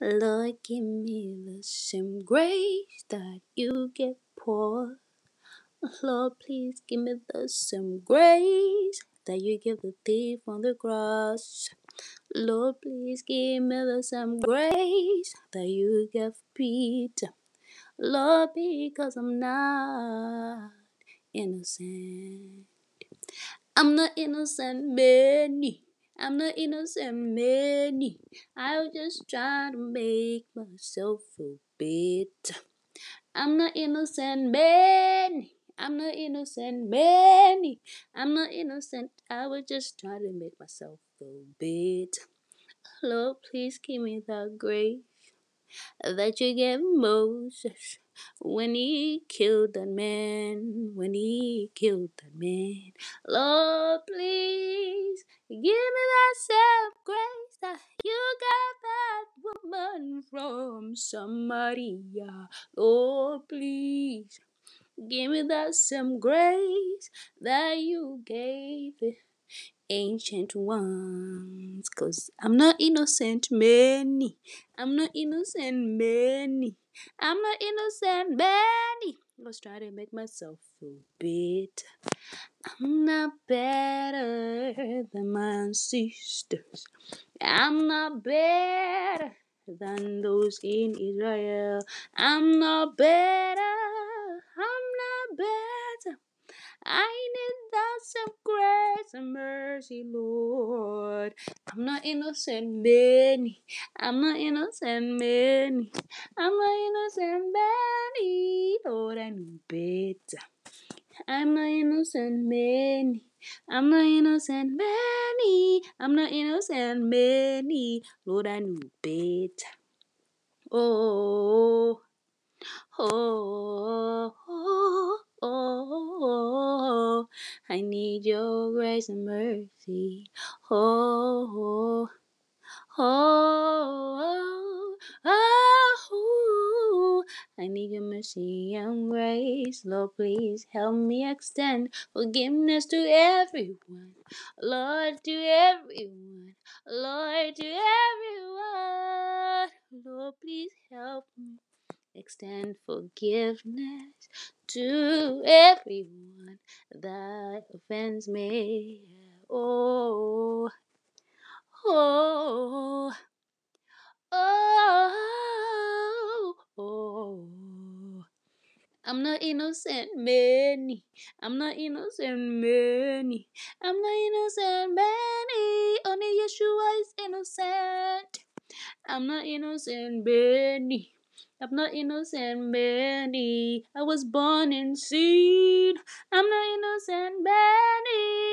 Lord, give me the same grace that you give Paul. Lord, please give me the same grace that you give the thief on the cross. Lord, please give me the same grace that you give Peter. Lord, because I'm not innocent. I'm not innocent, Mheni. I'm not innocent, Mheni. I was just trying to make myself feel better. I'm not innocent, Mheni. I'm not innocent, Mheni. I'm not innocent. I was just trying to make myself feel better. Lord, please give me that grace that you gave Moses when he killed that man, when he killed that man. Lord, please give me that grace that you gave that woman from Samaria. Lord, oh, please give me that same grace that you gave the ancient ones. Cause I'm not innocent, Mheni. I'm not innocent, Mheni. I'm not innocent, Mheni. I was trying to make myself feel better. I'm not better than my sisters. I'm not better than those in Israel. I'm not better. I'm not better. I need thoughts of grace and mercy, Lord. I'm not innocent, Mheni. I'm not innocent, Mheni. I'm not innocent, Mheni. Lord, I know better. I'm not innocent, Mheni. I'm not innocent, Mheni. I'm not innocent, Mheni. Lord, I know better. Oh. Oh, oh, oh, oh. I need your grace and mercy. Oh, oh, oh, oh, I need your mercy and grace. Lord, please help me extend forgiveness to everyone. Lord, to everyone. Lord, to everyone. Lord, please help me extend forgiveness to everyone that offends me. Oh, oh, oh, oh. I'm not innocent, Mheni. I'm not innocent, Mheni. I'm not innocent, Mheni. Only Yeshua is innocent. I'm not innocent, Benny. I'm not innocent, Benny. I was born in sin. I'm not innocent, Benny.